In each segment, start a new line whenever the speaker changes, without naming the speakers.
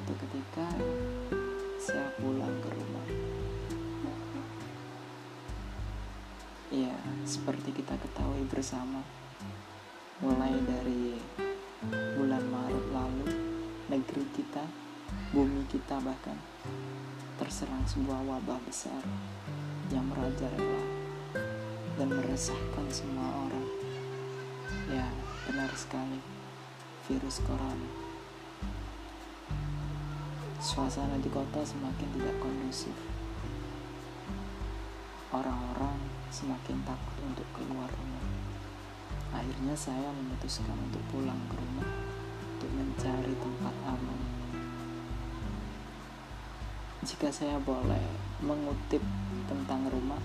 suatu ketika saya pulang ke rumah. Ya seperti kita ketahui bersama mulai dari bulan Maret lalu negeri kita bumi kita bahkan terserang sebuah wabah besar yang merajalela dan meresahkan semua orang. Ya benar sekali virus corona. Suasana di kota semakin tidak kondusif. Orang-orang semakin takut untuk keluar rumah. Akhirnya saya memutuskan untuk pulang ke rumah untuk mencari tempat aman. Jika saya boleh mengutip tentang rumah,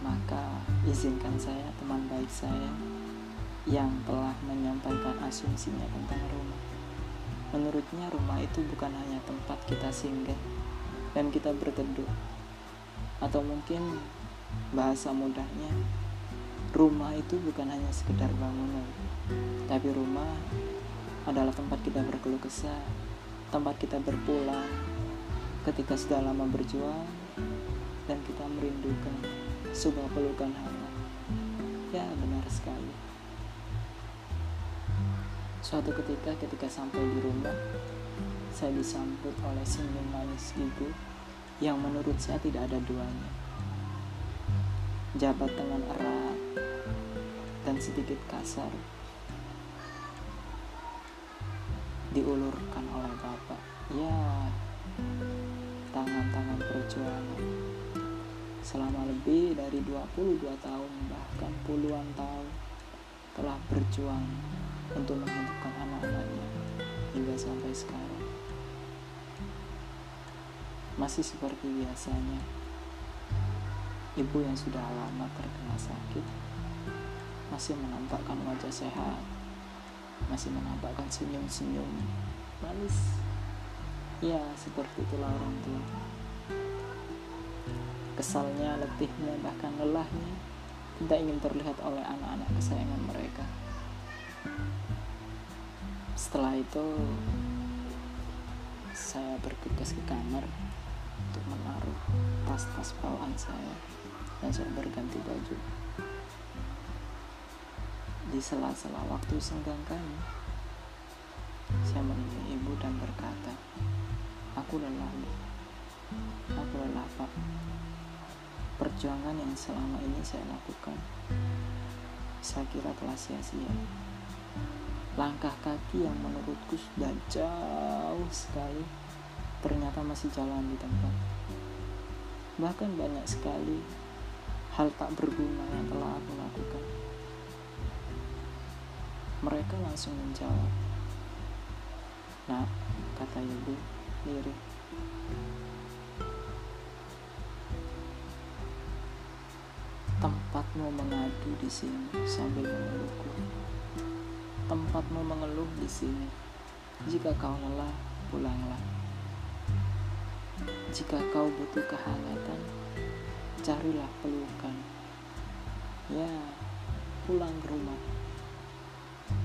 maka izinkan saya teman baik saya yang telah menyampaikan asumsinya tentang rumah. Menurutnya rumah itu bukan hanya tempat kita singgah dan kita berteduh. Atau mungkin bahasa mudahnya rumah itu bukan hanya sekedar bangunan tapi rumah adalah tempat kita berkeluh kesah tempat kita berpulang ketika sudah lama berjuang dan kita merindukan sebuah pelukan hangat ya benar sekali suatu ketika ketika sampai di rumah saya disambut oleh senyum manis ibu yang menurut saya tidak ada duanya. Jabat dengan erat dan sedikit kasar diulurkan oleh bapak. Ya tangan-tangan perjuangan. Selama lebih dari 22 tahun bahkan puluhan tahun telah berjuang untuk menghidupkan anak-anaknya hingga sampai sekarang masih seperti biasanya Ibu yang sudah lama terkena sakit masih menampakkan wajah sehat, masih menampakkan senyum-senyum manis. Ya, seperti itulah orang tua. Kesalnya, letihnya, bahkan lelahnya tidak ingin terlihat oleh anak-anak kesayangan mereka. Setelah itu, saya bergegas ke kamar untuk menaruh tas-tas bawaan saya dan saya berganti baju. Di sela-sela waktu senggang kami, saya menemui ibu dan berkata, Aku lelah, Aku lelah, Pak. Perjuangan yang selama ini saya lakukan, saya kira telah sia-sia. Langkah kaki yang menurutku sudah jauh sekali, ternyata masih jalan di tempat. Bahkan banyak sekali hal tak berguna yang telah aku lakukan. Mereka langsung menjawab. Nah, kata ibu, lirik. Tempatmu mengadu di sini sambil mengeluhku. Tempatmu mengeluh di sini. Jika kau lelah, pulanglah. Jika kau butuh kehangatan, carilah pelukan. Ya, pulang ke rumah.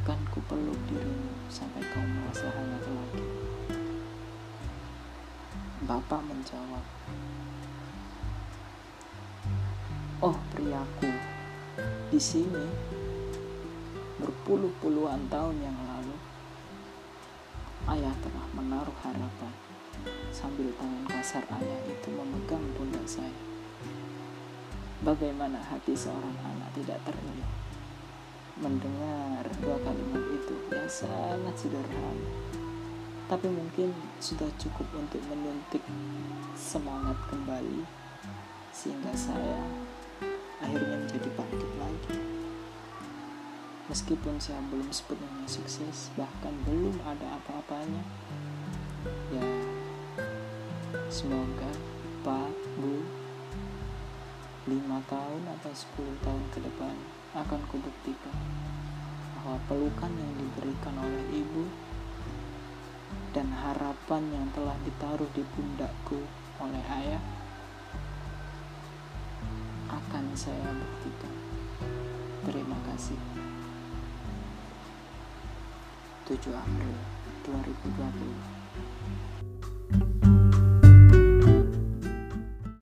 Kan ku peluk dirimu sampai kau merasa hangat lagi. Bapak menjawab, Oh priaku, di sini berpuluh-puluhan tahun yang lalu, ayah telah menaruh harapan sambil tangan kasar ayah itu memegang pundak saya. Bagaimana hati seorang anak tidak terlihat mendengar dua kalimat itu yang sangat sederhana, tapi mungkin sudah cukup untuk menyuntik semangat kembali sehingga saya akhirnya menjadi bangkit lagi. Meskipun saya belum sepenuhnya sukses, bahkan belum ada apa-apanya, ya semoga Pak, Bu, lima tahun atau sepuluh tahun ke depan akan kubuktikan bahwa pelukan yang diberikan oleh ibu dan harapan yang telah ditaruh di pundakku oleh ayah akan saya buktikan. Terima kasih. 7 April 2020